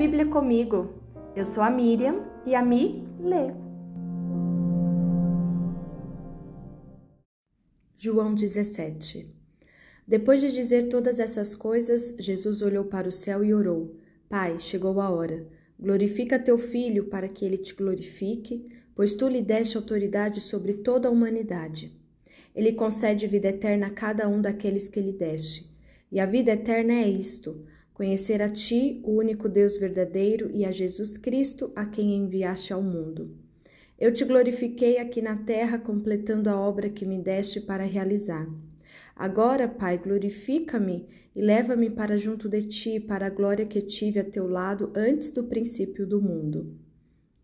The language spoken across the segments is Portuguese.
Bíblia comigo. Eu sou a Miriam e a Mi lê. João 17 Depois de dizer todas essas coisas, Jesus olhou para o céu e orou: Pai, chegou a hora. Glorifica teu filho para que ele te glorifique, pois tu lhe deste autoridade sobre toda a humanidade. Ele concede vida eterna a cada um daqueles que lhe deste. E a vida eterna é isto: conhecer a ti, o único Deus verdadeiro, e a Jesus Cristo, a quem enviaste ao mundo. Eu te glorifiquei aqui na terra, completando a obra que me deste para realizar. Agora, Pai, glorifica-me e leva-me para junto de ti, para a glória que tive a teu lado antes do princípio do mundo.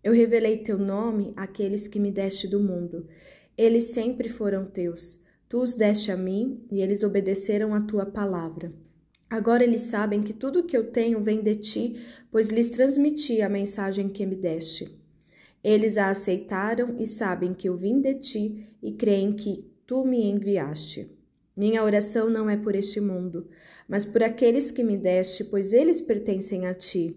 Eu revelei teu nome àqueles que me deste do mundo. Eles sempre foram teus. Tu os deste a mim e eles obedeceram a tua palavra. Agora eles sabem que tudo que eu tenho vem de ti, pois lhes transmiti a mensagem que me deste. Eles a aceitaram e sabem que eu vim de ti e creem que tu me enviaste. Minha oração não é por este mundo, mas por aqueles que me deste, pois eles pertencem a ti.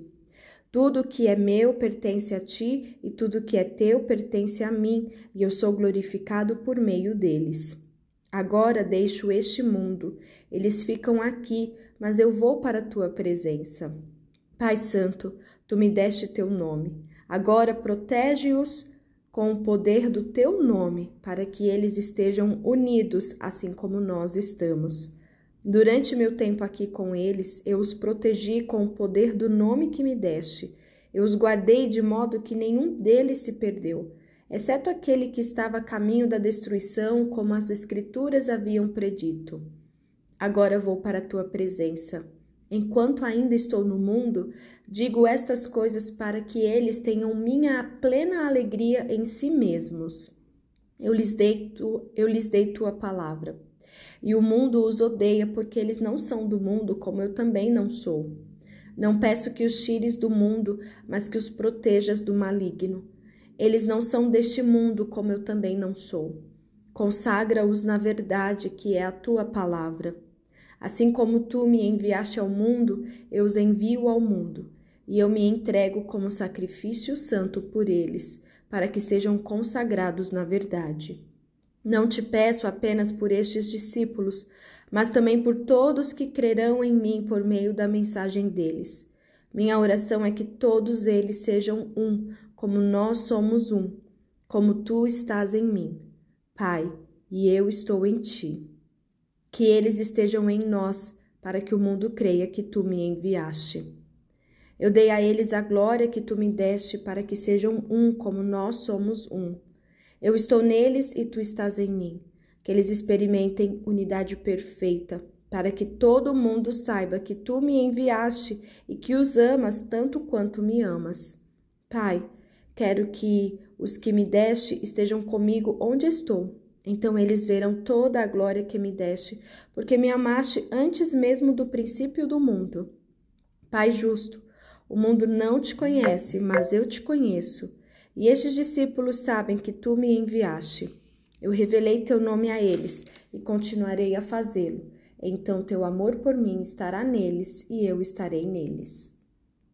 Tudo que é meu pertence a ti, e tudo que é teu pertence a mim, e eu sou glorificado por meio deles. Agora deixo este mundo, eles ficam aqui, mas eu vou para a tua presença. Pai Santo, tu me deste teu nome. Agora protege-os com o poder do teu nome, para que eles estejam unidos, assim como nós estamos. Durante meu tempo aqui com eles, eu os protegi com o poder do nome que me deste. Eu os guardei de modo que nenhum deles se perdeu, exceto aquele que estava a caminho da destruição, como as Escrituras haviam predito. Agora vou para a tua presença. Enquanto ainda estou no mundo, digo estas coisas para que eles tenham minha plena alegria em si mesmos. Eu lhes dei, tu, eu lhes dei tua palavra. E o mundo os odeia porque eles não são do mundo, como eu também não sou. Não peço que os tires do mundo, mas que os protejas do maligno. Eles não são deste mundo, como eu também não sou. Consagra-os na verdade, que é a tua palavra. Assim como tu me enviaste ao mundo, eu os envio ao mundo, e eu me entrego como sacrifício santo por eles, para que sejam consagrados na verdade. Não te peço apenas por estes discípulos, mas também por todos que crerão em mim por meio da mensagem deles. Minha oração é que todos eles sejam um, como nós somos um, como tu estás em mim, Pai, e eu estou em ti que eles estejam em nós, para que o mundo creia que tu me enviaste. Eu dei a eles a glória que tu me deste, para que sejam um como nós somos um. Eu estou neles e tu estás em mim. Que eles experimentem unidade perfeita, para que todo mundo saiba que tu me enviaste e que os amas tanto quanto me amas. Pai, quero que os que me deste estejam comigo onde estou então eles verão toda a glória que me deste, porque me amaste antes mesmo do princípio do mundo. Pai justo, o mundo não te conhece, mas eu te conheço, e estes discípulos sabem que tu me enviaste. Eu revelei teu nome a eles e continuarei a fazê-lo. Então teu amor por mim estará neles e eu estarei neles.